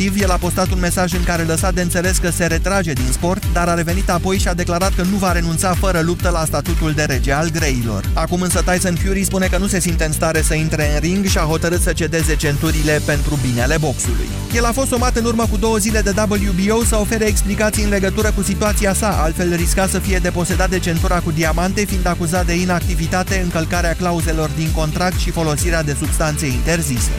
sportiv, el a postat un mesaj în care lăsa de înțeles că se retrage din sport, dar a revenit apoi și a declarat că nu va renunța fără luptă la statutul de rege al greilor. Acum însă Tyson Fury spune că nu se simte în stare să intre în ring și a hotărât să cedeze centurile pentru binele boxului. El a fost somat în urmă cu două zile de WBO să ofere explicații în legătură cu situația sa, altfel risca să fie deposedat de centura cu diamante, fiind acuzat de inactivitate, încălcarea clauzelor din contract și folosirea de substanțe interzise.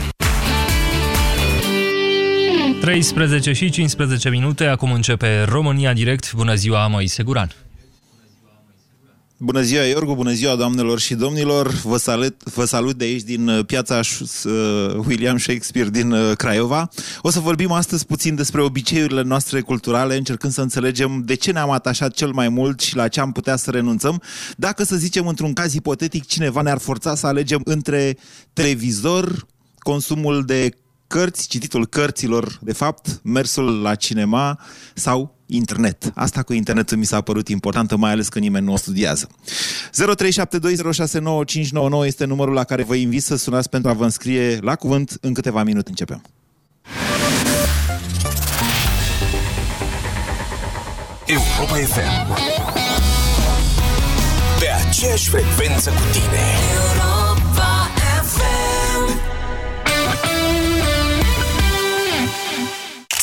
13 și 15 minute, acum începe România Direct. Bună ziua, Moise Guran! Bună ziua, Iorgu, bună ziua, doamnelor și domnilor. Vă salut, vă salut de aici din uh, piața uh, William Shakespeare din uh, Craiova. O să vorbim astăzi puțin despre obiceiurile noastre culturale, încercând să înțelegem de ce ne-am atașat cel mai mult și la ce am putea să renunțăm. Dacă, să zicem, într-un caz ipotetic, cineva ne-ar forța să alegem între televizor, consumul de cărți, cititul cărților, de fapt, mersul la cinema sau internet. Asta cu internetul mi s-a părut importantă, mai ales că nimeni nu o studiază. 0372069599 este numărul la care vă invit să sunați pentru a vă înscrie la cuvânt. În câteva minute începem. Europa FM Pe aceeași frecvență cu tine Europa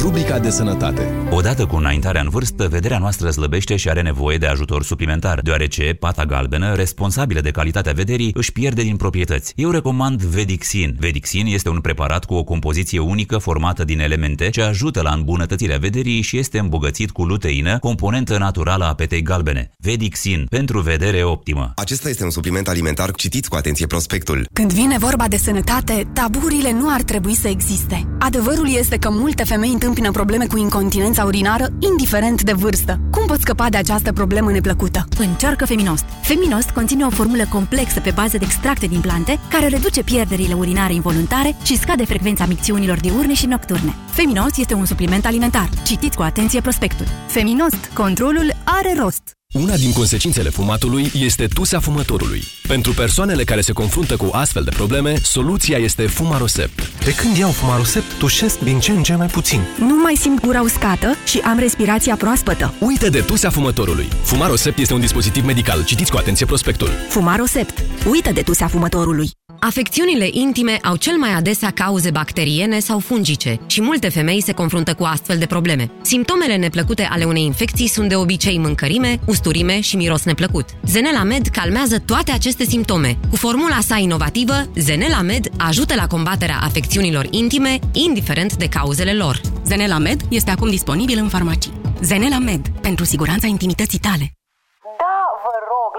Rubrica de sănătate. Odată cu înaintarea în vârstă, vederea noastră slăbește și are nevoie de ajutor suplimentar, deoarece pata galbenă, responsabilă de calitatea vederii, își pierde din proprietăți. Eu recomand Vedixin. Vedixin este un preparat cu o compoziție unică formată din elemente ce ajută la îmbunătățirea vederii și este îmbogățit cu luteină, componentă naturală a petei galbene. Vedixin, pentru vedere optimă. Acesta este un supliment alimentar. Citiți cu atenție prospectul. Când vine vorba de sănătate, taburile nu ar trebui să existe. Adevărul este că multe femei întâmpină probleme cu incontinența urinară, indiferent de vârstă. Cum poți scăpa de această problemă neplăcută? Încearcă Feminost. Feminost conține o formulă complexă pe bază de extracte din plante, care reduce pierderile urinare involuntare și scade frecvența micțiunilor diurne și nocturne. Feminost este un supliment alimentar. Citiți cu atenție prospectul. Feminost. Controlul are rost. Una din consecințele fumatului este tusea fumătorului. Pentru persoanele care se confruntă cu astfel de probleme, soluția este Fumarosept. De când iau Fumarosept, tușesc din ce în ce mai puțin. Nu mai simt gura uscată și am respirația proaspătă. Uită de tusea fumătorului. Fumarosept este un dispozitiv medical. Citiți cu atenție prospectul. Fumarosept. Uită de tusea fumătorului. Afecțiunile intime au cel mai adesea cauze bacteriene sau fungice și multe femei se confruntă cu astfel de probleme. Simptomele neplăcute ale unei infecții sunt de obicei mâncărime, usturime și miros neplăcut. Zenela Med calmează toate aceste simptome. Cu formula sa inovativă, Zenela Med ajută la combaterea afecțiunilor intime, indiferent de cauzele lor. Zenela Med este acum disponibil în farmacii. Zenela Med, pentru siguranța intimității tale.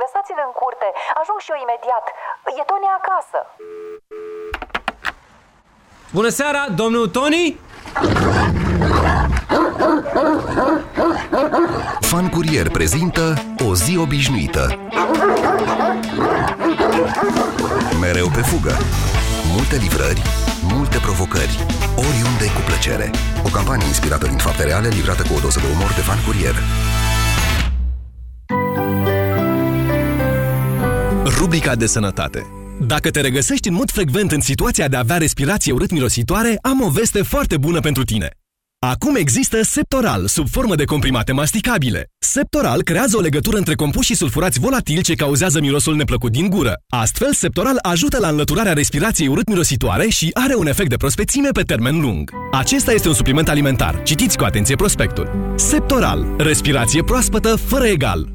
Da, vă rog, lăsați-l în curte. Ajung și eu imediat. E Tony acasă. Bună seara, domnul Tony? Fan Curier prezintă O zi obișnuită. Mereu pe fugă. Multe livrări, multe provocări. Oriunde cu plăcere. O campanie inspirată din fapte reale, livrată cu o doză de umor de Fan Curier. Rubrica de sănătate. Dacă te regăsești în mod frecvent în situația de a avea respirație urât-mirositoare, am o veste foarte bună pentru tine. Acum există Septoral, sub formă de comprimate masticabile. Septoral creează o legătură între compuși sulfurați volatili ce cauzează mirosul neplăcut din gură. Astfel, Septoral ajută la înlăturarea respirației urât-mirositoare și are un efect de prospețime pe termen lung. Acesta este un supliment alimentar. Citiți cu atenție prospectul. Septoral. Respirație proaspătă fără egal.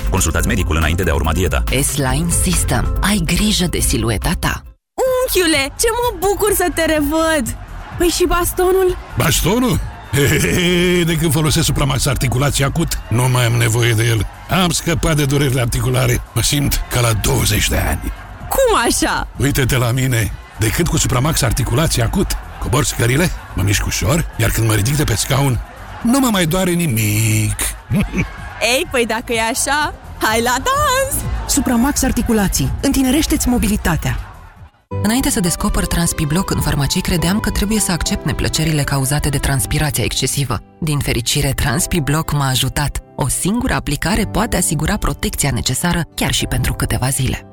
Consultați medicul înainte de a urma dieta. S-Line System. Ai grijă de silueta ta. Unchiule, ce mă bucur să te revăd! Păi și bastonul? Bastonul? Hehehe, de când folosesc Supramax Articulație Acut, nu mai am nevoie de el. Am scăpat de durerile articulare. Mă simt ca la 20 de ani. Cum așa? Uite-te la mine. De când cu Supramax Articulație Acut, cobor scările, mă mișc ușor, iar când mă ridic de pe scaun, nu mă mai doare nimic. Ei, păi dacă e așa, hai la dans! Supramax Articulații. Întinerește-ți mobilitatea. Înainte să descoper Transpibloc în farmacii, credeam că trebuie să accept neplăcerile cauzate de transpirația excesivă. Din fericire, Transpibloc m-a ajutat. O singură aplicare poate asigura protecția necesară chiar și pentru câteva zile.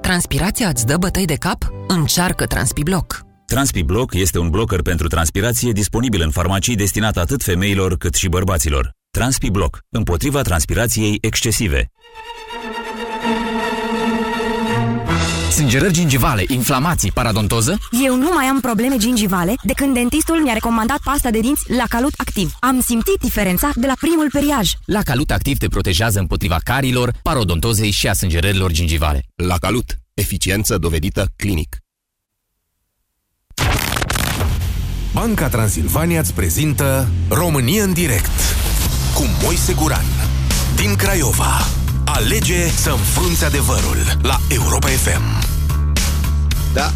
Transpirația îți dă bătăi de cap? Încearcă Transpibloc! TranspiBlock este un blocker pentru transpirație disponibil în farmacii destinat atât femeilor cât și bărbaților. TranspiBlock, împotriva transpirației excesive. Sângerări gingivale, inflamații, paradontoză? Eu nu mai am probleme gingivale de când dentistul mi-a recomandat pasta de dinți la Calut Activ. Am simțit diferența de la primul periaj. La Calut Activ te protejează împotriva carilor, parodontozei și a sângerărilor gingivale. La Calut. Eficiență dovedită clinic. Banca Transilvania îți prezintă România în direct cu Moise Guran din Craiova. Alege să înfrunți adevărul la Europa FM. Da.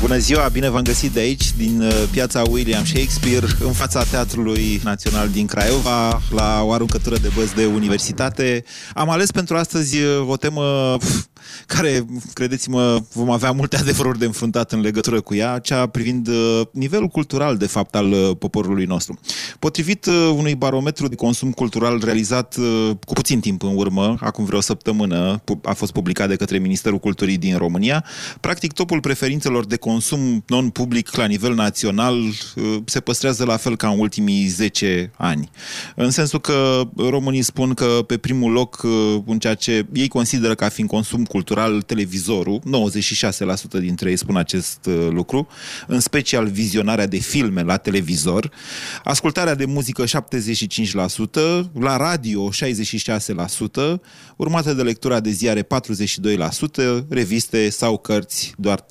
Bună ziua, bine v-am găsit de aici, din uh, piața William Shakespeare, în fața Teatrului Național din Craiova, la o aruncătură de băzi de universitate. Am ales pentru astăzi uh, o temă pf, care, credeți-mă, vom avea multe adevăruri de înfruntat în legătură cu ea, cea privind uh, nivelul cultural, de fapt, al uh, poporului nostru. Potrivit uh, unui barometru de consum cultural realizat uh, cu puțin timp în urmă, acum vreo săptămână, pu- a fost publicat de către Ministerul Culturii din România, practic topul preferințelor de consum non-public la nivel național uh, se păstrează la fel ca în ultimii 10 ani. În sensul că românii spun că pe primul loc uh, în ceea ce ei consideră ca fiind consum cultural televizorul, 96% dintre ei spun acest uh, lucru, în special vizionarea de filme la televizor, ascultarea de muzică 75%, la radio 66%, urmată de lectura de ziare 42%, reviste sau cărți doar 32%.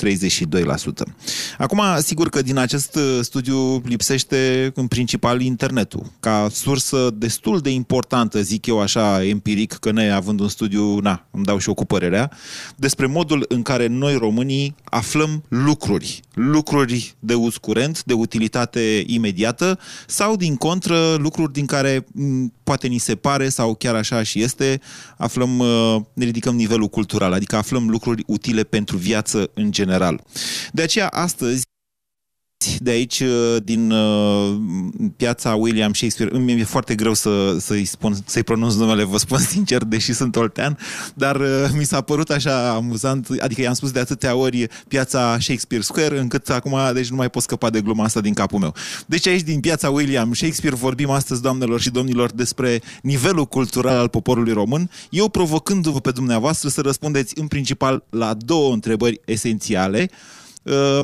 Acum, sigur că din acest uh, studiu lipsește în principal internetul, ca sursă destul de importantă, zic eu așa, empiric, că ne având un studiu, na, îmi dau și eu cu părerea, despre modul în care noi românii aflăm lucruri, lucruri de uz curent, de utilitate imediată sau din contră lucruri din care m, poate ni se pare sau chiar așa și este, aflăm, uh, ne ridicăm nivelul cultural, adică aflăm lucruri utile pentru viață în general. De aceea astăzi de aici, uh, din uh, piața William Shakespeare. Îmi e foarte greu să, să-i, spun, să-i pronunț numele, vă spun sincer, deși sunt oltean, dar uh, mi s-a părut așa amuzant, adică i-am spus de atâtea ori piața Shakespeare Square, încât acum deci nu mai pot scăpa de gluma asta din capul meu. Deci aici, din piața William Shakespeare, vorbim astăzi, doamnelor și domnilor, despre nivelul cultural al poporului român, eu provocându-vă pe dumneavoastră să răspundeți în principal la două întrebări esențiale. Uh,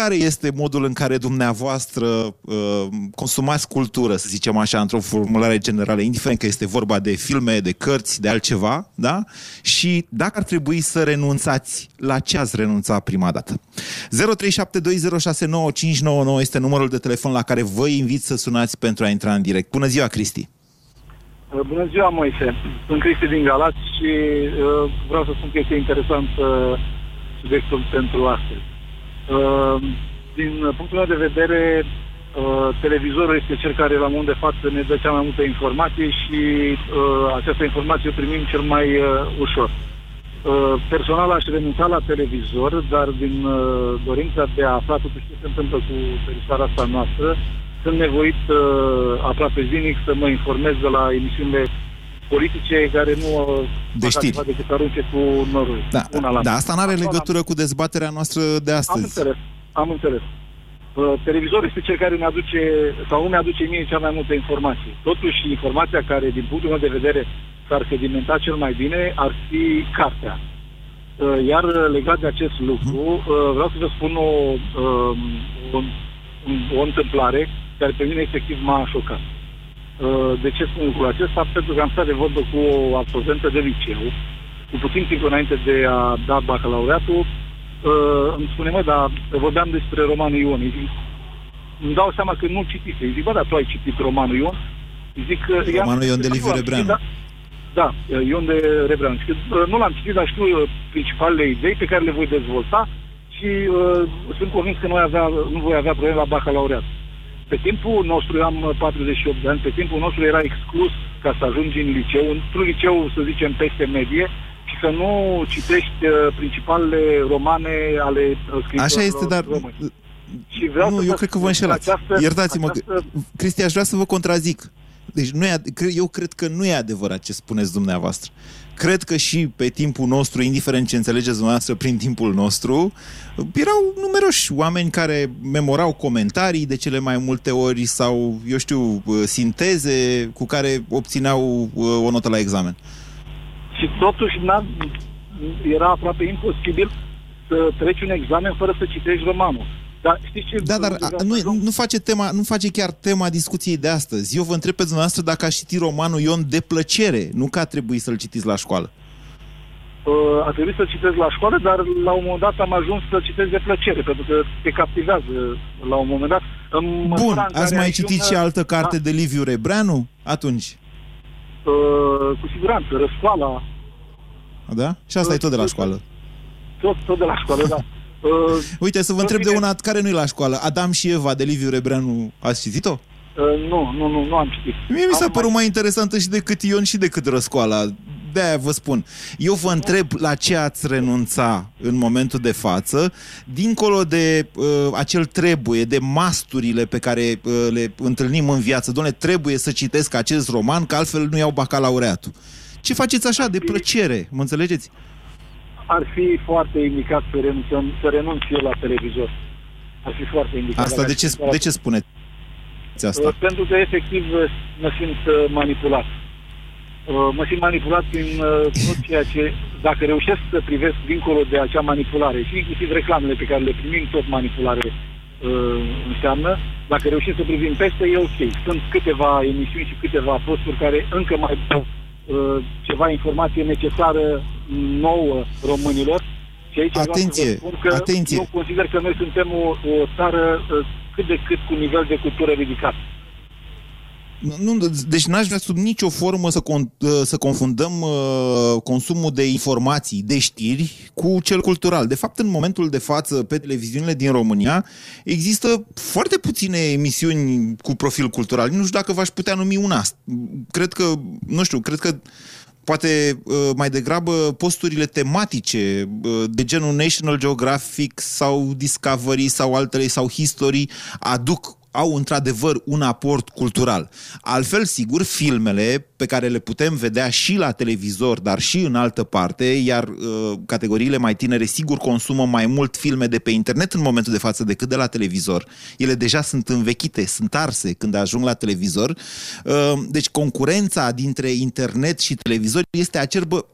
care este modul în care dumneavoastră uh, consumați cultură, să zicem așa, într-o formulare generală, indiferent că este vorba de filme, de cărți, de altceva, da? Și dacă ar trebui să renunțați, la ce ați renunța prima dată? 0372069599 este numărul de telefon la care vă invit să sunați pentru a intra în direct. Bună ziua, Cristi! Bună ziua, Moise! Sunt Cristi din Galați și uh, vreau să spun că este interesant uh, subiectul pentru astăzi. Uh, din punctul meu de vedere, uh, televizorul este cel care la momentul de față ne dă cea mai multă informație și uh, această informație o primim cel mai uh, ușor. Uh, personal aș renunța la televizor, dar din uh, dorința de a afla totuși ce se întâmplă cu teritoriul asta noastră, sunt nevoit uh, aproape zilnic să mă informez de la emisiunile politice care nu uh, De fac știri. altceva decât să arunce cu norul. Da, una la da, asta nu are Acolo legătură cu dezbaterea noastră de Am astăzi. înțeles, am înțeles. Uh, Televizorul este cel care ne aduce, sau nu mi-aduce mie cea mai multă informație. Totuși, informația care, din punctul meu de vedere, s-ar sedimenta cel mai bine ar fi cartea. Uh, Iar uh, legat de acest lucru, uh, vreau să vă spun o, um, o, o întâmplare care pe mine efectiv m-a șocat. Uh, De ce spun lucrul acesta? Pentru că am stat de vorbă cu o absolventă de liceu, cu puțin timp înainte de a da bacalaureatul, uh, îmi spune, mă, dar vorbeam despre romanul Ion. Îi zic, îmi dau seama că nu citise. Îi zic, bă, dar tu ai citit romanul Ion? Îi zic că... i-am- Romanul Ion de că Liviu nu l-am citit, Rebreanu. dar- Da, Ion de Rebreanu. Și că, uh, nu l-am citit, dar știu uh, principalele idei pe care le voi dezvolta și uh, sunt convins că noi avea, nu voi avea probleme la bacalaureat. Pe timpul nostru, eu am uh, 48 de ani, pe timpul nostru era exclus ca să ajungi în liceu, într-un liceu, să zicem, peste medie, și să nu citești uh, principalele romane ale uh, scriitorilor Așa este, dar... români. Și vreau nu, să eu vă cred că spun vă înșelați. această- Iertați-mă, această- Cristi, aș vrea să vă contrazic. Deci nu e, ad- cre- eu cred că nu e adevărat ce spuneți dumneavoastră. Cred că și pe timpul nostru, indiferent ce înțelegeți dumneavoastră prin timpul nostru, erau numeroși oameni care memorau comentarii de cele mai multe ori sau, eu știu, sinteze cu care obțineau uh, o notă la examen. Și totuși n-a, era aproape imposibil să treci un examen fără să citești romanul. Dar știți ce... Da, dar a, nu, nu, face tema, nu face chiar tema discuției de astăzi. Eu vă întreb pe dumneavoastră dacă ați citit romanul Ion de plăcere, nu că a trebuit să-l citiți la școală. Uh, a trebuit să citesc la școală, dar la un moment dat am ajuns să citesc de plăcere, pentru că te captivează la un moment dat. În Bun, măsura în ați care mai ai citit un- și altă carte Da, de Liviu Rebreanu? Atunci, uh, cu siguranță, răscoala, da? Și asta e tot de la școală. tot, tot de la școală, da. Uh, Uite, să vă întreb de una care nu e la școală. Adam și Eva de Liviu Rebreanu, ați citit-o? uh, nu, nu, nu, nu am citit. Mie mi s-a Am părut mai interesantă și decât Ion și decât Răscoala. De-aia vă spun. Eu vă întreb la ce ați renunța în momentul de față, dincolo de uh, acel trebuie, de masturile pe care uh, le întâlnim în viață. Doamne, trebuie să citesc acest roman, că altfel nu iau bacalaureatul. Ce faceți așa, de plăcere, mă înțelegeți? Ar fi foarte indicat să renunțăm, să renunț eu la televizor. Ar fi foarte indicat. Asta Dacă de ce, aș fi de ce spuneți asta? Uh, Pentru că efectiv uh, mă simt uh, manipulat. Uh, Mă simt manipulat prin uh, tot ceea ce, dacă reușesc să privesc dincolo de acea manipulare și inclusiv reclamele pe care le primim, tot manipulare uh, înseamnă, dacă reușim să privim peste, e ok. Sunt câteva emisiuni și câteva posturi care încă mai dau uh, ceva informație necesară nouă românilor. Și aici vreau să Atenție, vă spun că atenție. eu consider că noi suntem o, o țară uh, cât de cât cu nivel de cultură ridicat. Nu, deci n-aș vrea sub nicio formă să, con, să confundăm uh, consumul de informații, de știri, cu cel cultural. De fapt, în momentul de față, pe televiziunile din România, există foarte puține emisiuni cu profil cultural. Nu știu dacă v-aș putea numi una. Cred că, nu știu, cred că poate uh, mai degrabă posturile tematice uh, de genul National Geographic sau Discovery sau altele sau History aduc au într-adevăr un aport cultural. Altfel, sigur, filmele pe care le putem vedea și la televizor, dar și în altă parte, iar uh, categoriile mai tinere sigur consumă mai mult filme de pe internet în momentul de față decât de la televizor. Ele deja sunt învechite, sunt arse când ajung la televizor. Uh, deci concurența dintre internet și televizor este acerbă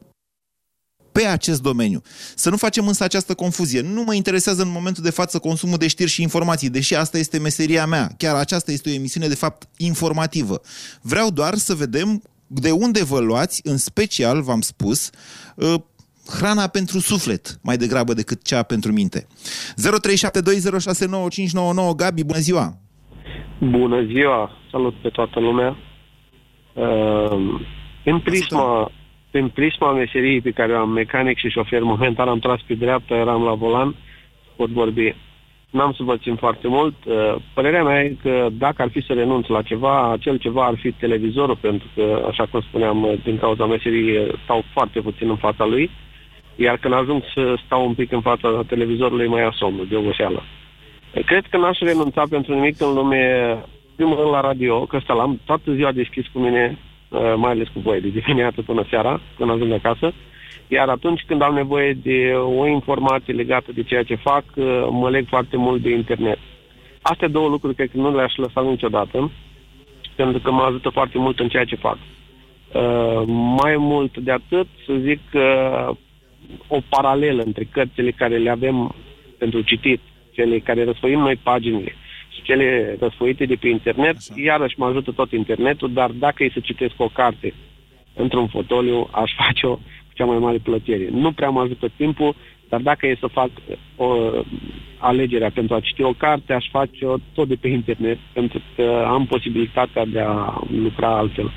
pe acest domeniu. Să nu facem însă această confuzie. Nu mă interesează în momentul de față consumul de știri și informații, deși asta este meseria mea. Chiar aceasta este o emisiune, de fapt, informativă. Vreau doar să vedem de unde vă luați, în special, v-am spus, uh, hrana pentru suflet, mai degrabă decât cea pentru minte. 0372069599 Gabi, bună ziua! Bună ziua! Salut pe toată lumea! Uh, în prisma, în prisma meseriei pe care o am mecanic și șofer, momentan am tras pe dreapta, eram la volan, pot vorbi. N-am să vă țin foarte mult. Uh, părerea mea e că dacă ar fi să renunț la ceva, acel ceva ar fi televizorul, pentru că, așa cum spuneam, uh, din cauza meseriei uh, stau foarte puțin în fața lui, iar când ajung să stau un pic în fața televizorului, mai ia somnul de oboseală. Cred că n-aș renunța pentru nimic în lume, primul rând la radio, că ăsta l-am toată ziua deschis cu mine, uh, mai ales cu voi, de dimineață până seara, când ajung acasă. Iar atunci când am nevoie de o informație legată de ceea ce fac, uh, mă leg foarte mult de internet. Astea două lucruri cred că nu le-aș lăsa niciodată, pentru că mă ajută foarte mult în ceea ce fac. Uh, mai mult de atât, să zic că o paralelă între cărțile care le avem pentru citit, cele care răsfoim noi paginile și cele răsfoite de pe internet, Așa. iarăși mă ajută tot internetul, dar dacă e să citesc o carte într-un fotoliu, aș face-o cu cea mai mare plăcere. Nu prea mă ajută timpul, dar dacă e să fac o alegerea pentru a citi o carte, aș face-o tot de pe internet, pentru că am posibilitatea de a lucra altfel.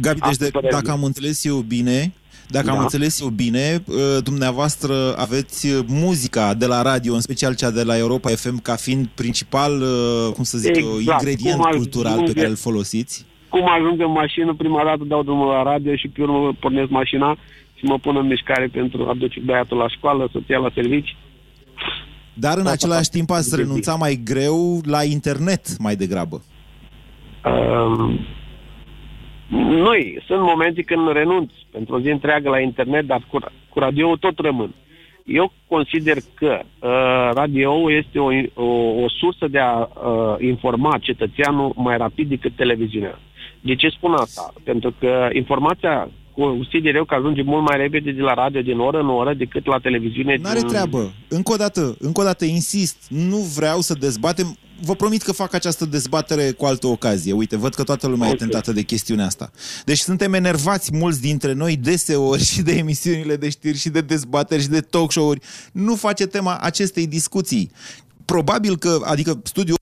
Gabi, deci de, dacă am înțeles eu bine, dacă da. am înțeles eu bine, ă, dumneavoastră aveți muzica de la radio, în special cea de la Europa FM, ca fiind principal, ă, cum să zic exact. eu, ingredient cum cultural ajunge, pe care îl folosiți? Cum ajung în mașină, prima dată dau drumul la radio și pe urmă pornesc mașina și mă pun în mișcare pentru a duce băiatul la școală, soția la servici. Dar în același timp ați renunța mai greu la internet mai degrabă. Um, noi, sunt momente când renunț pentru o zi întreagă la internet, dar cu, cu radio tot rămân. Eu consider că uh, radio este o, o, o sursă de a uh, informa cetățeanul mai rapid decât televiziunea. De ce spun asta? Pentru că informația consider eu că ajunge mult mai repede de la radio din oră în oră decât la televiziune. N-are din... treabă. Încă o dată, încă o dată insist, nu vreau să dezbatem vă promit că fac această dezbatere cu altă ocazie. Uite, văd că toată lumea okay. e tentată de chestiunea asta. Deci suntem enervați mulți dintre noi deseori și de emisiunile de știri și de dezbateri și de talk show-uri. Nu face tema acestei discuții. Probabil că, adică studiul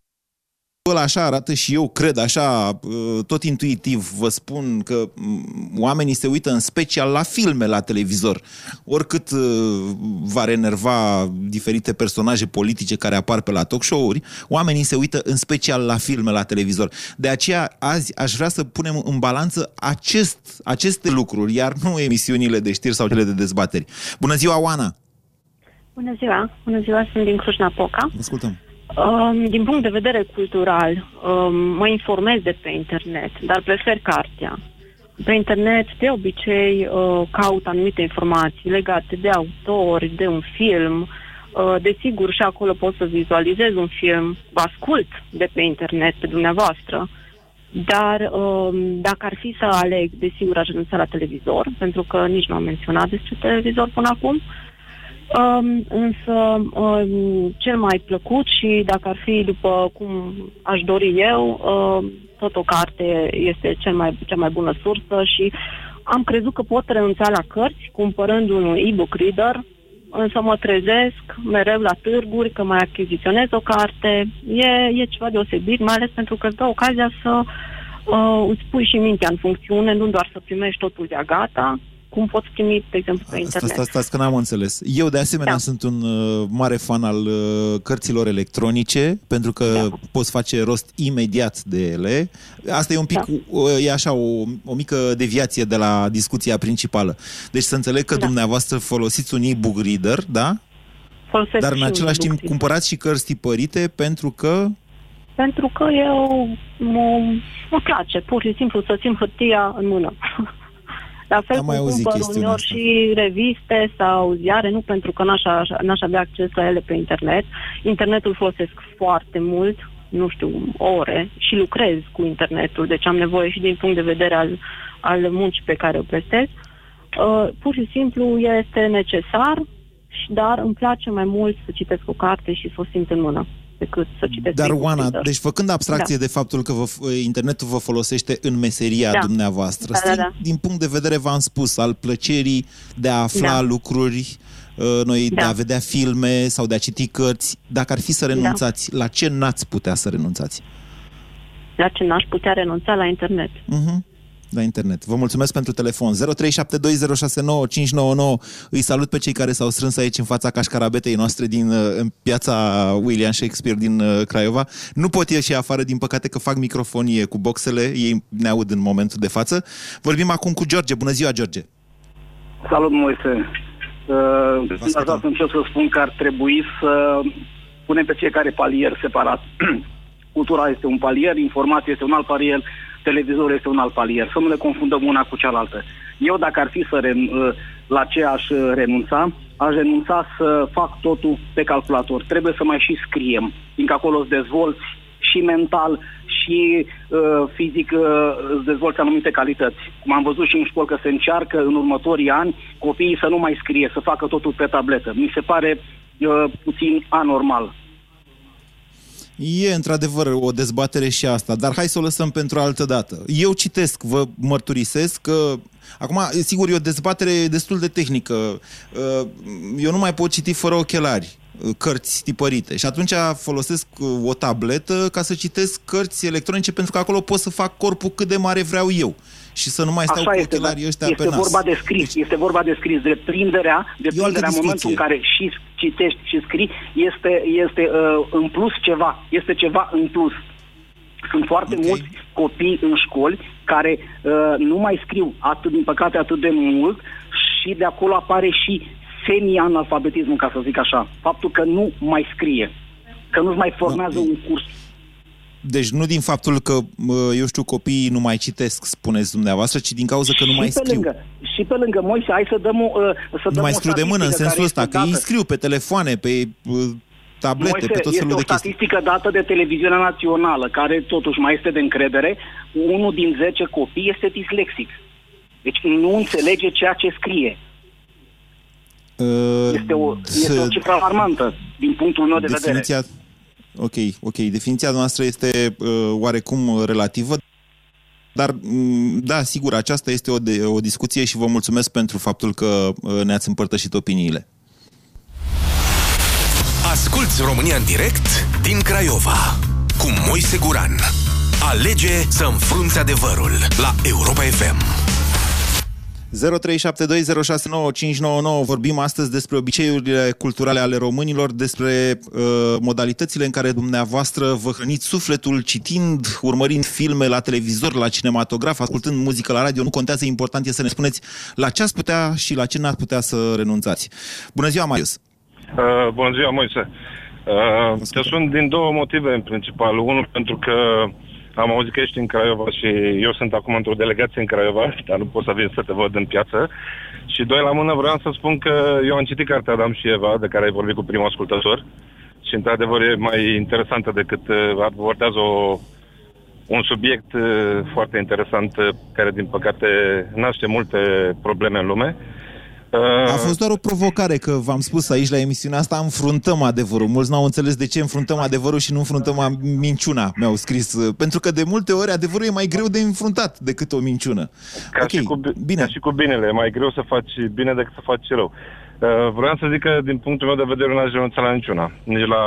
ăla așa arată și eu cred așa, uh, tot intuitiv vă spun că mm, oamenii se uită în special la filme la televizor. Oricât uh, va renerva diferite personaje politice care apar pe la talk show-uri, oamenii se uită în special la filme la televizor. De aceea azi aș vrea să punem în balanță acest, aceste lucruri, iar nu emisiunile de știri sau cele de dezbateri. Bună ziua, Oana! Bună ziua! Bună ziua, sunt din Cluj-Napoca. Ascultăm. Um, din punct de vedere cultural, um, mă informez de pe internet, dar prefer cartea. Pe internet, de obicei, uh, caut anumite informații legate de autori, de un film. Uh, desigur, și acolo pot să vizualizez un film, vă ascult de pe internet, pe dumneavoastră, dar um, dacă ar fi să aleg, desigur, aș renunța la televizor, pentru că nici nu am menționat despre televizor până acum. Uh, Um, însă um, cel mai plăcut și dacă ar fi după cum aș dori eu, um, tot o carte este cel mai, cea mai bună sursă și am crezut că pot renunța la cărți cumpărând un e-book reader, însă mă trezesc mereu la târguri că mai achiziționez o carte. E, e ceva deosebit, mai ales pentru că îți dă ocazia să uh, îți pui și mintea în funcțiune, nu doar să primești totul de gata, cum poți primi, de exemplu, pe internet. Stați, stați, că n-am înțeles. Eu, de asemenea, da. sunt un uh, mare fan al uh, cărților electronice, pentru că da. poți face rost imediat de ele. Asta e un pic, da. uh, e așa, o, o mică deviație de la discuția principală. Deci să înțeleg că da. dumneavoastră folosiți un e-book reader, da? Folosesc Dar în același timp reader. cumpărați și cărți tipărite pentru că... Pentru că eu mă, mă place, pur și simplu, să țin hârtia în mână. La fel Am cum cumpăr uneori și reviste sau ziare, nu pentru că n-aș, n-aș avea acces la ele pe internet. Internetul folosesc foarte mult, nu știu, ore și lucrez cu internetul, deci am nevoie și din punct de vedere al, al muncii pe care o prestez. Uh, pur și simplu este necesar, dar îmi place mai mult să citesc o carte și să o simt în mână decât să citesc. Dar, Oana, deci făcând abstracție da. de faptul că vă, internetul vă folosește în meseria da. dumneavoastră, da, da, da. din punct de vedere, v-am spus, al plăcerii de a afla da. lucruri, uh, noi da. de a vedea filme sau de a citi cărți, dacă ar fi să da. renunțați, da. la ce n-ați putea să renunțați? La ce n-aș putea renunța? La internet. Uh-huh la internet. Vă mulțumesc pentru telefon. 0372069599. Îi salut pe cei care s-au strâns aici în fața cașcarabetei noastre din uh, în piața William Shakespeare din uh, Craiova. Nu pot ieși afară, din păcate, că fac microfonie cu boxele. Ei ne aud în momentul de față. Vorbim acum cu George. Bună ziua, George! Salut, Moise! Uh, aș vrea să încep să spun că ar trebui să punem pe fiecare palier separat. Cultura este un palier, informația este un alt palier, televizorul este un alt palier, să nu le confundăm una cu cealaltă. Eu, dacă ar fi să ren, uh, la ce aș uh, renunța, aș renunța să fac totul pe calculator. Trebuie să mai și scriem, fiindcă acolo îți dezvolți și mental și uh, fizic uh, îți dezvolți anumite calități. Cum am văzut și în școală că se încearcă în următorii ani copiii să nu mai scrie, să facă totul pe tabletă. Mi se pare uh, puțin anormal. E într-adevăr o dezbatere și asta, dar hai să o lăsăm pentru altă dată. Eu citesc, vă mărturisesc că Acum, sigur, e o dezbatere destul de tehnică. Uh, eu nu mai pot citi fără ochelari uh, cărți tipărite și atunci folosesc uh, o tabletă ca să citesc cărți electronice pentru că acolo pot să fac corpul cât de mare vreau eu și să nu mai stau Așa cu este, ochelarii ăștia este pe nas. vorba de scris, este vorba de scris, de prinderea, de E o altă prinderea în momentul discuție. în care și citești și scrii, este, este uh, în plus ceva, este ceva în plus. Sunt foarte okay. mulți copii în școli care uh, nu mai scriu atât, din păcate, atât de mult și de acolo apare și semi-analfabetismul, ca să zic așa. Faptul că nu mai scrie, că nu-și mai formează un curs. Deci nu din faptul că, mă, eu știu, copiii nu mai citesc, spuneți dumneavoastră, ci din cauza că nu mai și pe scriu. lângă, și pe lângă Moise, hai să dăm o, uh, să Nu dăm mai o scriu de mână în statistică sensul care ăsta, este că ei dată. scriu pe telefoane, pe uh, tablete, Moise, pe tot este felul o de chestii. statistică dată de televiziunea națională, care totuși mai este de încredere. Unul din 10 copii este dislexic. Deci nu înțelege ceea ce scrie. Uh, Este o, este o cifră alarmantă din punctul meu de vedere. Definiția... Ok, ok. Definiția noastră este uh, oarecum uh, relativă, dar, mm, da, sigur, aceasta este o, de, o discuție și vă mulțumesc pentru faptul că uh, ne-ați împărtășit opiniile. Asculți România în direct din Craiova cu Moise Guran. Alege să înfrunți adevărul la Europa FM. 0372069599 Vorbim astăzi despre obiceiurile culturale ale românilor, despre uh, modalitățile în care dumneavoastră vă hrăniți sufletul citind, urmărind filme la televizor, la cinematograf, ascultând muzică la radio. Nu contează, important e să ne spuneți la ce ați putea și la ce n-ați putea să renunțați. Bună ziua, Marius! Uh, bună ziua, Moise. Uh, te sunt din două motive, în principal. Unul, pentru că am auzit că ești în Craiova și eu sunt acum într-o delegație în Craiova, dar nu pot să vin să te văd în piață. Și doi la mână vreau să spun că eu am citit cartea Adam și Eva, de care ai vorbit cu primul ascultător. Și într-adevăr e mai interesantă decât uh, abordează o, un subiect uh, foarte interesant uh, care, din păcate, naște multe probleme în lume. A fost doar o provocare, că v-am spus aici la emisiunea asta, înfruntăm adevărul. Mulți n-au înțeles de ce înfruntăm adevărul și nu înfruntăm a- minciuna, mi-au scris. Pentru că de multe ori adevărul e mai greu de înfruntat decât o minciună. Ca, și cu, bine. ca și cu binele, e mai greu să faci bine decât să faci rău. Uh, vreau să zic că, din punctul meu de vedere, n-aș renunța la niciuna. Nici la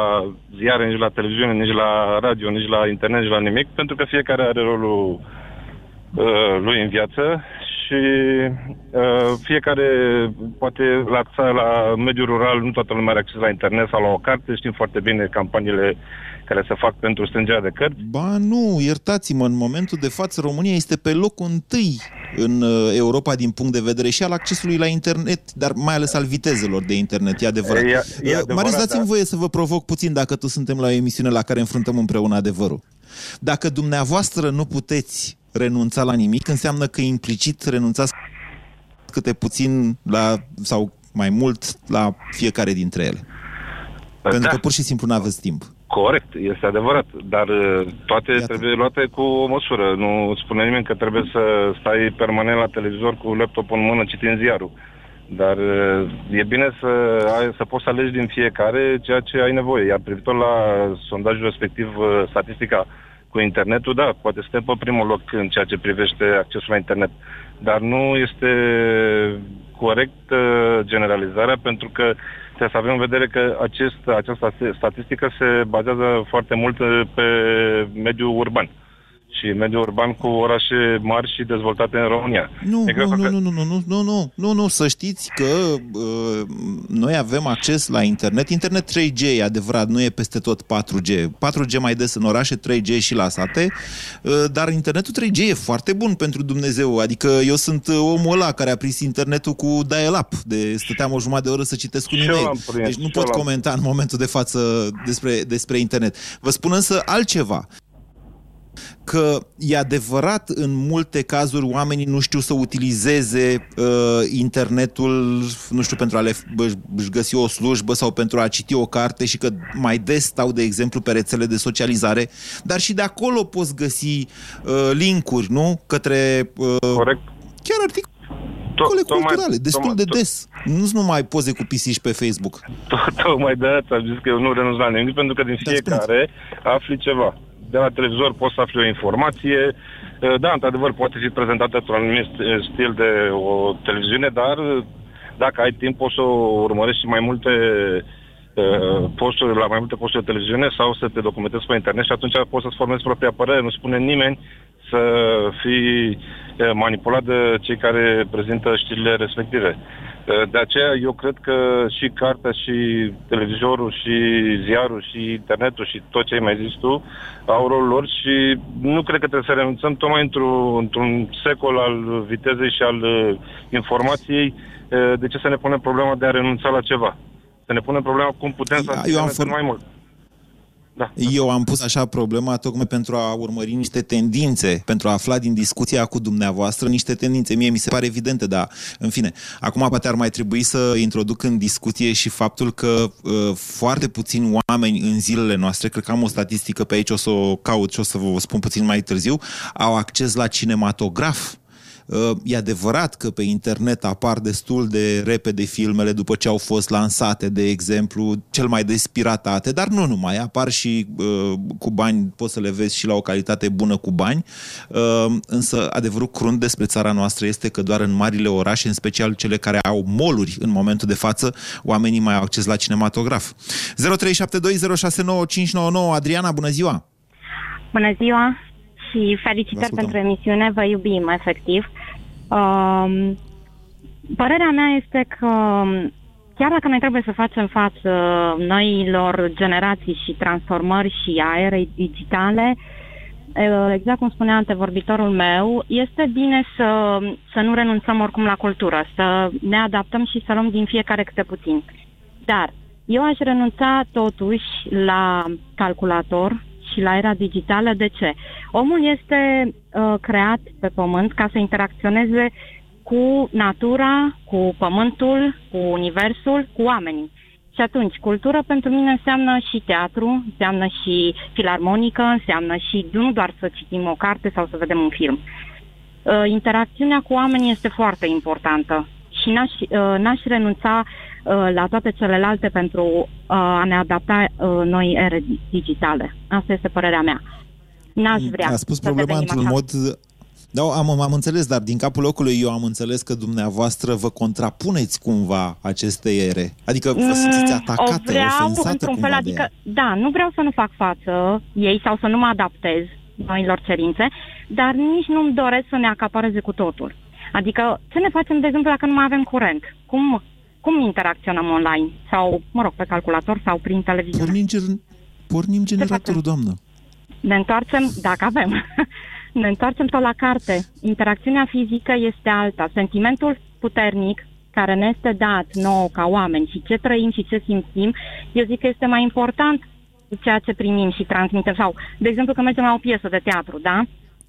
ziare, nici la televiziune, nici la radio, nici la internet, nici la nimic, pentru că fiecare are rolul uh, lui în viață și uh, fiecare, poate la țară, la mediul rural, nu toată lumea are acces la internet sau la o carte. Știm foarte bine campaniile care se fac pentru strângerea de cărți. Ba nu, iertați-mă, în momentul de față România este pe locul întâi în uh, Europa din punct de vedere și al accesului la internet, dar mai ales al vitezelor de internet, e adevărat. E- e Uh, adevărat, Marius, dați-mi da. voie să vă provoc puțin dacă tu suntem la o emisiune la care înfruntăm împreună adevărul. Dacă dumneavoastră nu puteți renunța la nimic, înseamnă că implicit renunțați câte puțin la, sau mai mult la fiecare dintre ele. Pentru Da. că pur și simplu nu aveți timp. Corect, este adevărat, dar uh, toate Iată. trebuie luate cu o măsură. Nu spune nimeni că trebuie să stai permanent la televizor cu laptopul în mână citind ziarul. Dar uh, e bine să, ai, să poți să alegi din fiecare ceea ce ai nevoie. Iar privitor la sondajul respectiv, uh, statistica cu internetul, da, poate suntem pe primul loc în ceea ce privește accesul la internet. Dar nu este corect uh, generalizarea pentru că trebuie să avem în vedere că acest, această statistică se bazează foarte mult uh, pe mediul urban și mediul urban cu orașe mari și dezvoltate în România. Nu, E greu nu, să nu, cre- nu, nu, nu, nu, nu, nu, nu, să știți că uh, noi avem acces la internet. Internet 3G e adevărat, nu e peste tot 4G. 4G mai des în orașe, 3G și la sate, uh, dar internetul 3G e foarte bun pentru Dumnezeu. Adică eu sunt uh, omul ăla care a prins internetul cu dial-up, de stăteam o jumătate de oră să citesc un Și eu e-mail. l-am prins, Deci nu și pot eu l-am comenta în momentul de față despre, despre internet. Vă spun însă altceva. Că e adevărat în multe cazuri oamenii nu știu să utilizeze uh, internetul, nu știu, pentru a le își găsi o slujbă sau pentru a citi o carte și că mai des stau, de exemplu, pe rețele de socializare, dar și de acolo poți găsi uh, linkuri, nu? Către... Uh, Corect. Chiar articole culturale, destul de des. Nu sunt numai poze cu pisici pe Facebook. Tocmai de aia am zis că eu nu renunț la nimic, pentru că din fiecare afli ceva de la televizor poți să afli o informație. Uh, da, într-adevăr, poate fi prezentată într-un anumit stil de o televiziune, dar uh, dacă ai timp poți să urmărești și mai multe uh, posturi, la mai multe posturi de televiziune sau să te documentezi pe internet și atunci poți să-ți formezi propria părere. Nu spune nimeni să fii manipulat de cei care prezintă știrile respective. Eh, de aceea eu cred că și cartea, și televizorul, și ziarul, și internetul, și tot ce ai mai zis tu, au rolul lor și nu cred că trebuie să renunțăm tocmai într-un, într-un secol al vitezei și al uh, informației. Uh, de ce să ne punem problema de a renunța la ceva? Să ne punem problema cum putem să eu am for... mai mult. Da. Eu am pus așa problema tocmai pentru a urmări niște tendințe, pentru a afla din discuția cu dumneavoastră niște tendințe. Mie mi se pare evidente, dar în fine. Acum poate ar mai trebui să introduc în discuție și faptul că uh, foarte puțini oameni în zilele noastre, cred că am o statistică pe aici, o să o caut și o să vă spun puțin mai târziu, au acces la cinematograf Uh, e adevărat că pe internet apar destul de repede filmele după ce au fost lansate, de exemplu, cel mai despiratate, dar nu numai, apar și uh, cu bani, poți să le vezi și la o calitate bună cu bani, uh, însă adevărul crunt despre țara noastră este că doar în marile orașe, în special cele care au moluri în momentul de față, oamenii mai au acces la cinematograf. 0372069599 Adriana, bună ziua! Bună ziua! Și felicitări pentru emisiune, vă iubim, efectiv. Uh, părerea mea este că chiar dacă noi trebuie să facem față noilor generații și transformări și aere digitale, exact cum spunea antevorbitorul meu, este bine să, să nu renunțăm oricum la cultură, să ne adaptăm și să luăm din fiecare câte puțin. Dar eu aș renunța totuși la calculator, și la era digitală. De ce? Omul este uh, creat pe pământ ca să interacționeze cu natura, cu pământul, cu universul, cu oamenii. Și atunci, cultură pentru mine înseamnă și teatru, înseamnă și filarmonică, înseamnă și nu doar să citim o carte sau să vedem un film. Uh, interacțiunea cu oamenii este foarte importantă și n-aș, uh, n-aș renunța uh, la toate celelalte pentru uh, a ne adapta noi ere digitale. Asta este părerea mea. N-aș vrea A spus problema într-un mod... Da, am, am înțeles, dar din capul locului eu am înțeles că dumneavoastră vă contrapuneți cumva acestei ere. Adică vă mm, simțiți atacată, o vreau, ofensată într-un fel, adică, Da, nu vreau să nu fac față ei sau să nu mă adaptez noilor cerințe, dar nici nu-mi doresc să ne acapareze cu totul. Adică ce ne facem, de exemplu, dacă nu mai avem curent? Cum, cum interacționăm online? Sau, mă rog, pe calculator sau prin televiziune? Pornim, ger- pornim generatorul, doamnă. Ne întoarcem, dacă avem, ne întoarcem tot la carte. Interacțiunea fizică este alta. Sentimentul puternic care ne este dat nouă ca oameni și ce trăim și ce simțim, eu zic că este mai important ceea ce primim și transmitem. Sau, de exemplu, că mergem la o piesă de teatru, da?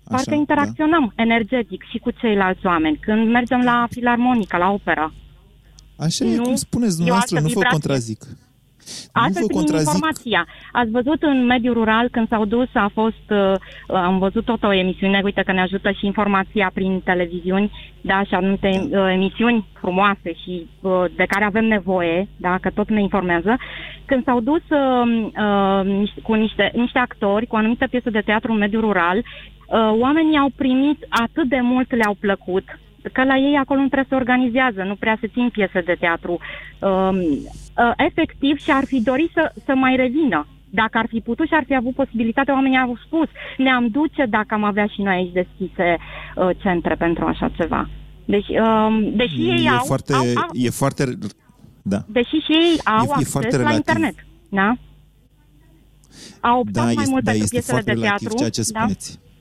Parcă da. interacționăm da. energetic și cu ceilalți oameni. Când mergem la filarmonica, la opera. Așa nu, e cum spuneți dumneavoastră, nu vă contrazic. Asta este informația. Ați văzut în mediul rural când s-au dus, a fost, uh, am văzut tot o emisiune, uite că ne ajută și informația prin televiziuni, da, și anumite uh, emisiuni frumoase și uh, de care avem nevoie, da, că tot ne informează. Când s-au dus uh, uh, cu niște, niște actori, cu anumite piese de teatru în mediul rural, uh, oamenii au primit atât de mult, le-au plăcut, că la ei acolo nu prea se organizează, nu prea se țin piese de teatru. Uh, uh, efectiv și ar fi dorit să, să mai revină. Dacă ar fi putut și ar fi avut posibilitatea, oamenii au spus, ne-am duce dacă am avea și noi aici deschise uh, centre pentru așa ceva. Deci, uh, deși ei e au, foarte, au, au... E foarte... Da. Deși și ei au e, acces e la internet. Da? Au optat da, mai este, mult da, pentru este piesele foarte de teatru. ceea ce da? spuneți. Da,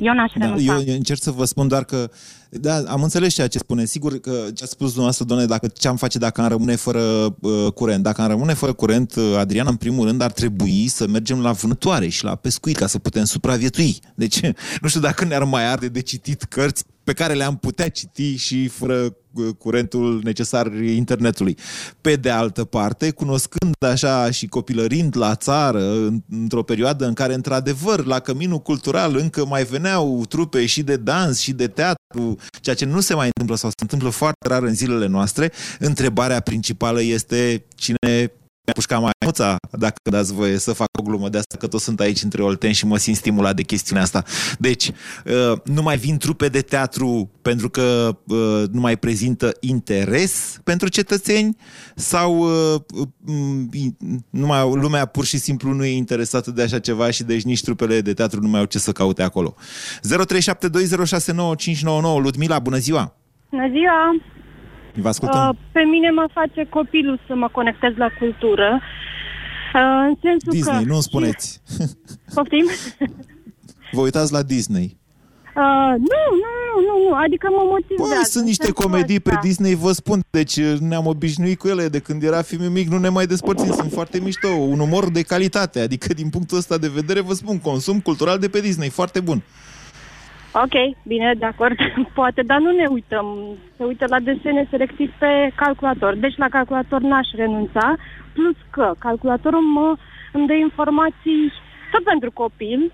eu n-aș Da, renunța. eu, eu încerc să vă spun doar că, da, am înțeles ceea ce spune. Sigur că ce a spus dumneavoastră, doamne, dacă ce am face dacă am rămâne fără uh, curent. Dacă am rămâne fără curent, uh, Adrian, în primul rând, ar trebui să mergem la vânătoare și la pescuit ca să putem supraviețui. Deci, nu știu dacă ne-ar mai arde de citit cărți pe care le-am putea citi și fără uh, curentul necesar internetului. Pe de altă parte, cunoscând așa și copilărind la țară, în- într-o perioadă în care, într-adevăr, la căminul cultural încă mai veneau trupe și de dans și de teatru, ceea ce nu se mai întâmplă sau se întâmplă foarte rar în zilele noastre, întrebarea principală este cine mi-a pușcat maimuța, dacă dați voie să fac o glumă de asta, că tot sunt aici între olteni și mă simt stimulat de chestiunea asta. Deci, uh, nu mai vin trupe de teatru pentru că uh, nu mai prezintă interes pentru cetățeni sau uh, um, nu mai, lumea pur și simplu nu e interesată de așa ceva și deci nici trupele de teatru nu mai au ce să caute acolo. 0372069599 Ludmila, bună ziua! Bună ziua! Vă ascultăm. Uh, pe mine mă face copilul să mă conectez la cultură. Uh, în sensul Disney, că... nu îmi spuneți. Poftim? Vă uitați la Disney. Uh, nu, nu, nu, nu, nu, adică mă motivează. Păi, sunt niște comedii pe Disney, vă spun, deci ne-am obișnuit cu ele de când era filmul mic, nu ne mai despărțim, sunt foarte mișto, un umor de calitate, adică din punctul ăsta de vedere vă spun, consum cultural de pe Disney, foarte bun. Ok, bine, de acord, poate, dar nu ne uităm. Se uită la desene selectiv pe calculator. Deci la calculator n-aș renunța, plus că calculatorul mă, îmi dă informații tot pentru copil,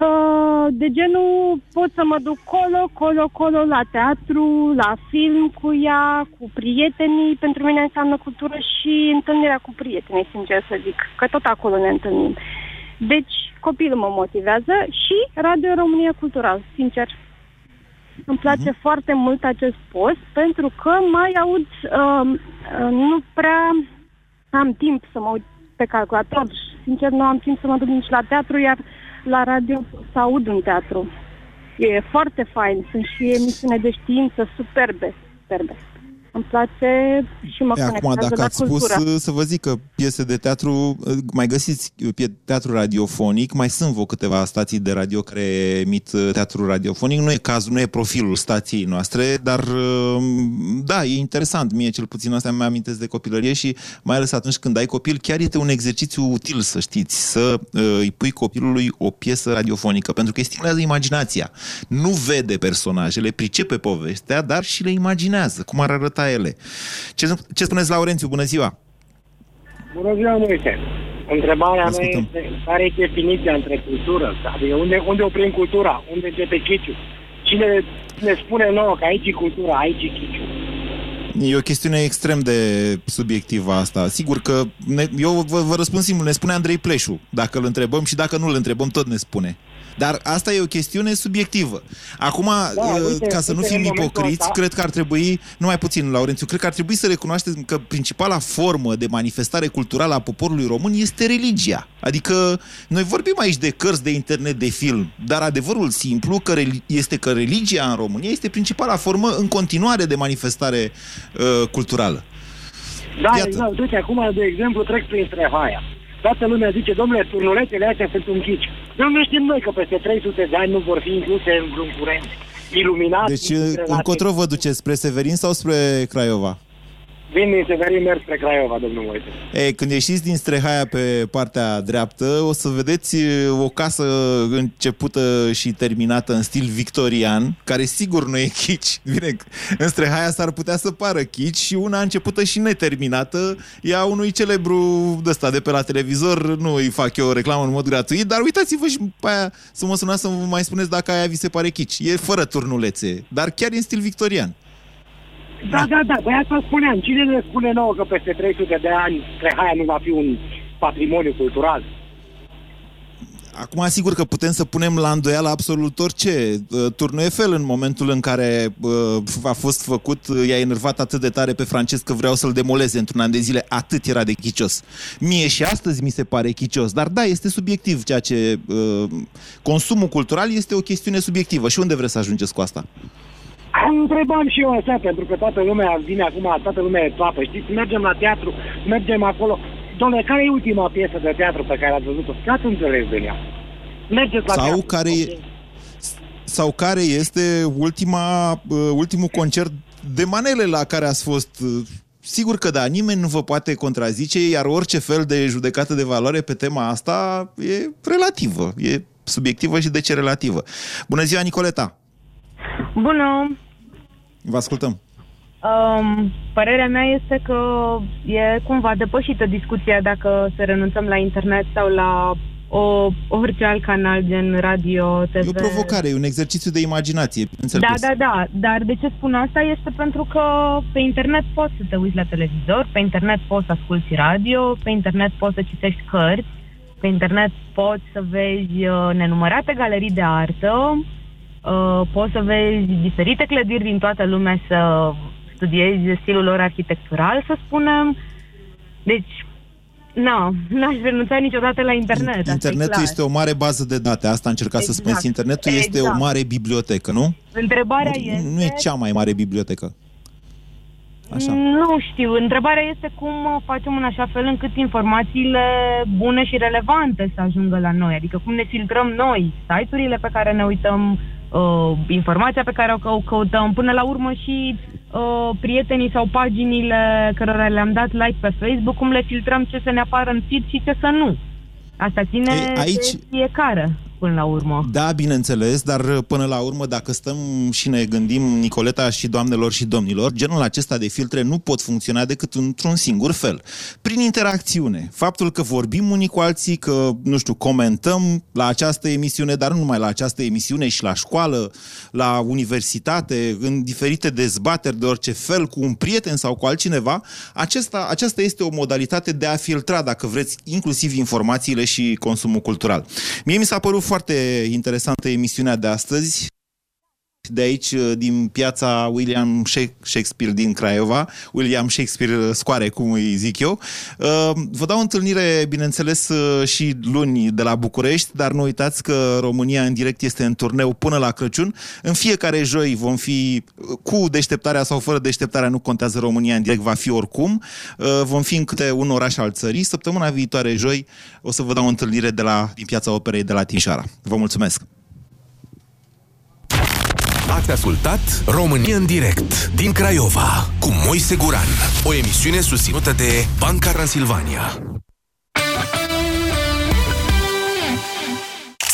uh, de genul pot să mă duc colo, colo, colo la teatru, la film cu ea, cu prietenii. Pentru mine înseamnă cultură și întâlnirea cu prietenii, sincer să zic, că tot acolo ne întâlnim. Deci, copilul mă motivează și Radio România Cultural, sincer. Îmi place uh-huh. foarte mult acest post pentru că mai aud, uh, uh, nu prea am timp să mă uit pe calculator. Sincer, nu am timp să mă duc nici la teatru, iar la radio să aud un teatru. E foarte fain. Sunt și emisiune de știință superbe, superbe. Îmi place și mă E, acum, conectează dacă la ați spus, cultură. să vă zic că piese de teatru, mai găsiți pie- teatru radiofonic, mai sunt vreo câteva stații de radio care emit uh, teatru radiofonic, nu e cazul, nu e profilul stației noastre, dar uh, da, e interesant, mie cel puțin asta mi amintesc de copilărie și mai ales atunci când ai copil, chiar este un exercițiu util, să știți, să uh, îi pui copilului o piesă radiofonică, pentru că îi stimulează imaginația. Nu vede personajele, pricepe povestea, dar și le imaginează, cum ar arăta ele. Ce, ce spuneți, Laurențiu? Bună ziua! Bună ziua, Moise. Întrebarea mea Ascultăm. este care e definiția între cultură? Adică unde, unde oprim cultura? Unde începe chiciu? Cine ne spune nouă că aici e cultura, aici e chiciu? E o chestiune extrem de subiectivă asta. Sigur că ne, eu vă, vă răspund simplu, ne spune Andrei Pleșu. Dacă îl întrebăm și dacă nu îl întrebăm, tot ne spune. Dar asta e o chestiune subiectivă. Acum, da, uite, ca să nu uite, fim în momentul ipocriți, ăsta- cred că ar trebui, numai puțin, Laurențiu, cred că ar trebui să recunoaștem că principala formă de manifestare culturală a poporului român este religia. Adică noi vorbim aici de cărți, de internet, de film, dar adevărul simplu că reli- este că religia în România este principala formă în continuare de manifestare uh, culturală. Da, Iată. exact. Uite, acum, de exemplu, trec prin Strehaia. Toată lumea zice, domnule, turnulețele astea sunt un ghici. Dar nu știm noi că peste 300 de ani nu vor fi incluse în vreun curent iluminat. Deci, încotro vă duceți? Spre Severin sau spre Craiova? Vin din Severin, merg spre Craiova, domnul Moise. Ei, când ieșiți din Strehaia pe partea dreaptă, o să vedeți e, o casă începută și terminată în stil victorian, care sigur nu e chici. Bine, în Strehaia s-ar putea să pară chici și una începută și neterminată, e a unui celebru de ăsta de pe la televizor, nu îi fac eu o reclamă în mod gratuit, dar uitați-vă și pe aia să mă sunați să vă mai spuneți dacă aia vi se pare chici. E fără turnulețe, dar chiar e în stil victorian. Da, da, da, băi, asta spuneam. Cine ne spune nouă că peste 300 de ani Strehaia nu va fi un patrimoniu cultural? Acum, sigur că putem să punem la îndoială absolut orice. Uh, Turnul Eiffel, în momentul în care uh, a fost făcut, uh, i-a enervat atât de tare pe francez că vreau să-l demoleze într-un an de zile, atât era de chicios. Mie și astăzi mi se pare chicios, dar da, este subiectiv ceea ce... Uh, consumul cultural este o chestiune subiectivă. Și unde vreți să ajungeți cu asta? Întrebam și eu așa, pentru că toată lumea vine acum, toată lumea e toapă, știți? Mergem la teatru, mergem acolo. Dom'le, care e ultima piesă de teatru pe care ați văzut-o? Ce ați înțeles din ea? Mergeți la Sau teatru. care e... sau care este ultima, uh, ultimul concert de manele la care ați fost? Uh, Sigur că da, nimeni nu vă poate contrazice, iar orice fel de judecată de valoare pe tema asta e relativă, e subiectivă și de ce relativă. Bună ziua, Nicoleta! Bună! Vă ascultăm! Um, părerea mea este că e cumva depășită discuția dacă să renunțăm la internet sau la o, orice alt canal gen radio, TV. E o provocare, e un exercițiu de imaginație. Da, da, da. Dar de ce spun asta este pentru că pe internet poți să te uiți la televizor, pe internet poți să asculti radio, pe internet poți să citești cărți, pe internet poți să vezi uh, nenumărate galerii de artă, uh, poți să vezi diferite clădiri din toată lumea să studiezi stilul lor arhitectural, să spunem. Deci, nu, n-aș renunța niciodată la internet. Internetul este o mare bază de date, asta încercat exact. să spuneți. Exact. Internetul exact. este o exact. mare bibliotecă, nu? Întrebarea nu, este... Nu e cea mai mare bibliotecă. Așa. Nu știu. Întrebarea este cum facem în așa fel încât informațiile bune și relevante să ajungă la noi. Adică cum ne filtrăm noi site-urile pe care ne uităm, uh, informația pe care o căutăm, până la urmă și uh, prietenii sau paginile cărora le-am dat like pe Facebook, cum le filtrăm ce să ne apară în feed și ce să nu. Asta ține Ei, aici... de fiecare până la urmă. Da, bineînțeles, dar uh, până la urmă, dacă stăm și ne gândim, Nicoleta și doamnelor și domnilor, genul acesta de filtre nu pot funcționa decât într-un singur fel. Prin interacțiune. Faptul că vorbim unii cu alții, că, nu știu, comentăm la această emisiune, dar nu numai la această emisiune, și la școală, la universitate, în diferite dezbateri de orice fel, cu un prieten sau cu altcineva, acesta, aceasta este o modalitate de a filtra, dacă vreți, inclusiv informațiile și consumul cultural. Mie mi s-a părut foarte interesantă emisiunea de astăzi de aici, din piața William Shakespeare din Craiova, William Shakespeare Scoare, cum îi zic eu. Uh, vă dau întâlnire, bineînțeles, uh, și luni de la București, dar nu uitați că România în direct este în turneu până la Crăciun. În fiecare joi vom fi, uh, cu deșteptarea sau fără deșteptarea, nu contează România în direct, va fi oricum. Vom fi în câte un oraș al țării. Săptămâna viitoare, joi, o să vă dau întâlnire de la, din piața Operei de la Timișoara. Vă mulțumesc! Ați ascultat România în direct din Craiova cu Moise Guran, o emisiune susținută de Banca Transilvania.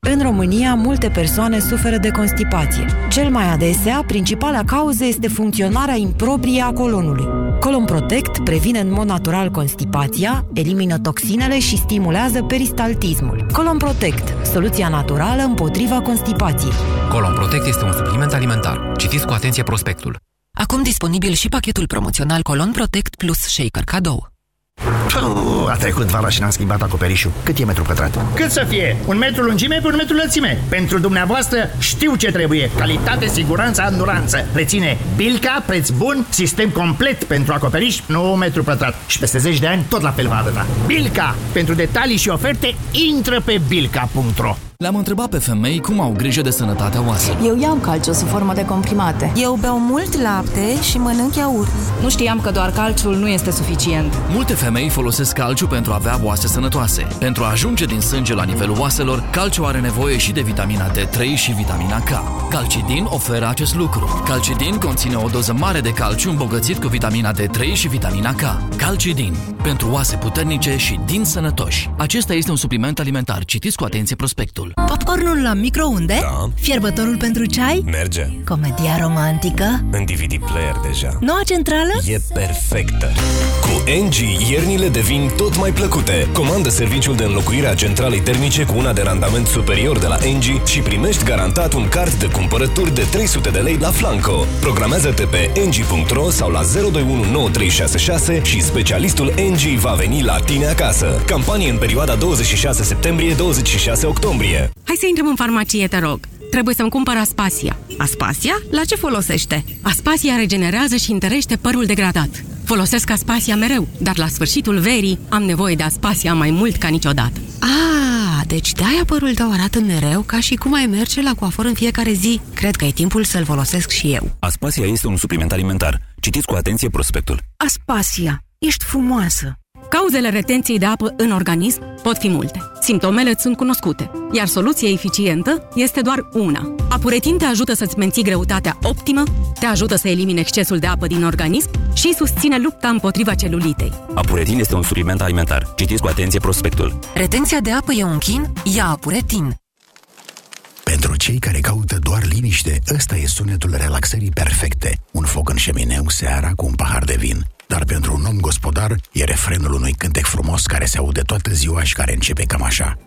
În România, multe persoane suferă de constipație. Cel mai adesea, principala cauză este funcționarea improprie a colonului. Colon Protect previne în mod natural constipația, elimină toxinele și stimulează peristaltismul. Colon Protect, soluția naturală împotriva constipației. Colon Protect este un supliment alimentar. Citiți cu atenție prospectul. Acum disponibil și pachetul promoțional Colon Protect plus Shaker cadou. A trecut vara și n-am schimbat acoperișul. Cât e metru pătrat? Cât să fie? Un metru lungime pe un metru lățime. Pentru dumneavoastră știu ce trebuie. Calitate, siguranță, anduranță. Reține Bilca, preț bun, sistem complet pentru acoperiș, nu metru pătrat. Și peste 10 de ani tot la fel va arăta. Bilca! Pentru detalii și oferte, intră pe bilca.ro le-am întrebat pe femei cum au grijă de sănătatea oaselor. Eu iau calciu sub formă de comprimate. Eu beau mult lapte și mănânc iaurt. Nu știam că doar calciul nu este suficient. Multe femei folosesc calciu pentru a avea oase sănătoase. Pentru a ajunge din sânge la nivelul oaselor, calciu are nevoie și de vitamina D3 și vitamina K. Calcidin oferă acest lucru. Calcidin conține o doză mare de calciu îmbogățit cu vitamina D3 și vitamina K. Calcidin. Pentru oase puternice și din sănătoși. Acesta este un supliment alimentar. Citiți cu atenție prospectul. Popcornul la microunde? Da. Fierbătorul pentru ceai? Merge. Comedia romantică? În DVD player deja. Noua centrală? E perfectă. Cu NG, iernile devin tot mai plăcute. Comandă serviciul de înlocuire a centralei termice cu una de randament superior de la NG și primești garantat un card de cumpărături de 300 de lei la Flanco. Programează-te pe ng.ro sau la 0219366 și specialistul NG va veni la tine acasă. Campanie în perioada 26 septembrie-26 octombrie. Hai să intrăm în farmacie, te rog. Trebuie să-mi cumpăr Aspasia. Aspasia? La ce folosește? Aspasia regenerează și întărește părul degradat. Folosesc Aspasia mereu, dar la sfârșitul verii am nevoie de Aspasia mai mult ca niciodată. Ah, deci de-aia părul tău arată mereu ca și cum ai merge la coafor în fiecare zi. Cred că e timpul să-l folosesc și eu. Aspasia este un supliment alimentar. Citiți cu atenție prospectul. Aspasia, ești frumoasă! Cauzele retenției de apă în organism pot fi multe. Simptomele îți sunt cunoscute, iar soluția eficientă este doar una. Apuretin te ajută să-ți menții greutatea optimă, te ajută să elimine excesul de apă din organism și susține lupta împotriva celulitei. Apuretin este un supliment alimentar. Citiți cu atenție prospectul. Retenția de apă e un chin? Ia Apuretin! Pentru cei care caută doar liniște, ăsta e sunetul relaxării perfecte. Un foc în șemineu seara cu un pahar de vin. Dar pentru un om gospodar e refrenul unui cântec frumos care se aude toată ziua și care începe cam așa.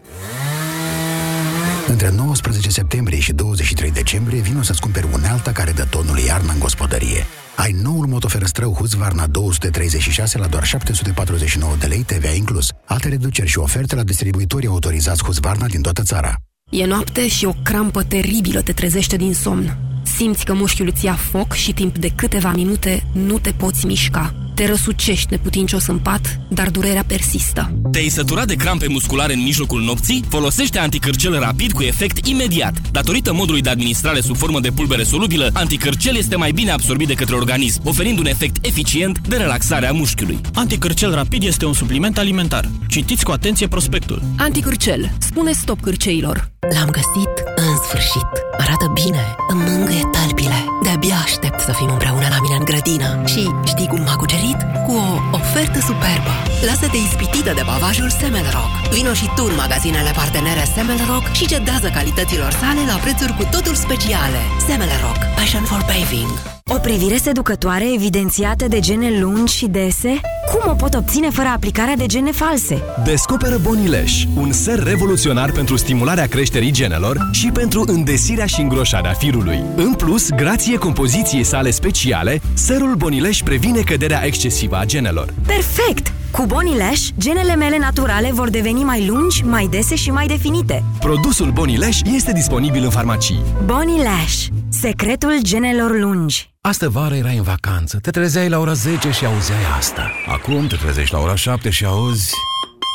Între 19 septembrie și 23 decembrie vin să-ți cumperi unealta care dă tonul iarna în gospodărie. Ai noul motoferăstrău Husqvarna 236 la doar 749 de lei TVA inclus. Alte reduceri și oferte la distribuitorii autorizați Husqvarna din toată țara. E noapte și o crampă teribilă te trezește din somn. Simți că mușchiul îți ia foc și timp de câteva minute nu te poți mișca. Te răsucești neputincios în pat, dar durerea persistă. Te-ai săturat de crampe musculare în mijlocul nopții? Folosește anticârcel rapid cu efect imediat. Datorită modului de administrare sub formă de pulbere solubilă, anticârcel este mai bine absorbit de către organism, oferind un efect eficient de relaxare a mușchiului. Anticârcel rapid este un supliment alimentar. Citiți cu atenție prospectul. Anticârcel. Spune stop cârceilor. L-am găsit în sfârșit. Arată bine, îmi mângâie talpile. De-abia aștept să fim împreună la mine în grădină. Și știi cum m-a cucerit? Cu o ofertă superbă. Lasă-te ispitită de bavajul Semelrock. Vino și tu în magazinele partenere Semelrock și cedează calităților sale la prețuri cu totul speciale. Semelrock. Passion for paving. O privire seducătoare evidențiată de gene lungi și dese? Cum o pot obține fără aplicarea de gene false? Descoperă Bonileș, un ser revoluționar pentru stimularea creșterii genelor și pentru îndesirea și îngroșarea firului. În plus, grație compoziției sale speciale, serul Bonileș previne căderea excesivă a genelor. Perfect! Cu Bonileș, genele mele naturale vor deveni mai lungi, mai dese și mai definite. Produsul Bonileș este disponibil în farmacii. Bonileș, secretul genelor lungi. Astă vară erai în vacanță, te trezeai la ora 10 și auzeai asta. Acum te trezești la ora 7 și auzi...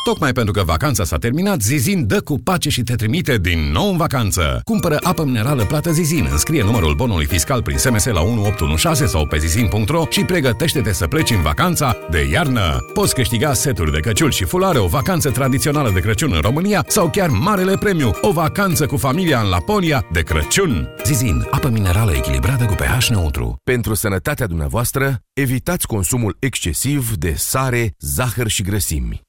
Tocmai pentru că vacanța s-a terminat, Zizin dă cu pace și te trimite din nou în vacanță. Cumpără apă minerală plată Zizin, înscrie numărul bonului fiscal prin SMS la 1816 sau pe zizin.ro și pregătește-te să pleci în vacanța de iarnă. Poți câștiga seturi de căciul și fulare, o vacanță tradițională de Crăciun în România sau chiar marele premiu, o vacanță cu familia în Laponia de Crăciun. Zizin, apă minerală echilibrată cu pH neutru. Pentru sănătatea dumneavoastră, evitați consumul excesiv de sare, zahăr și grăsimi.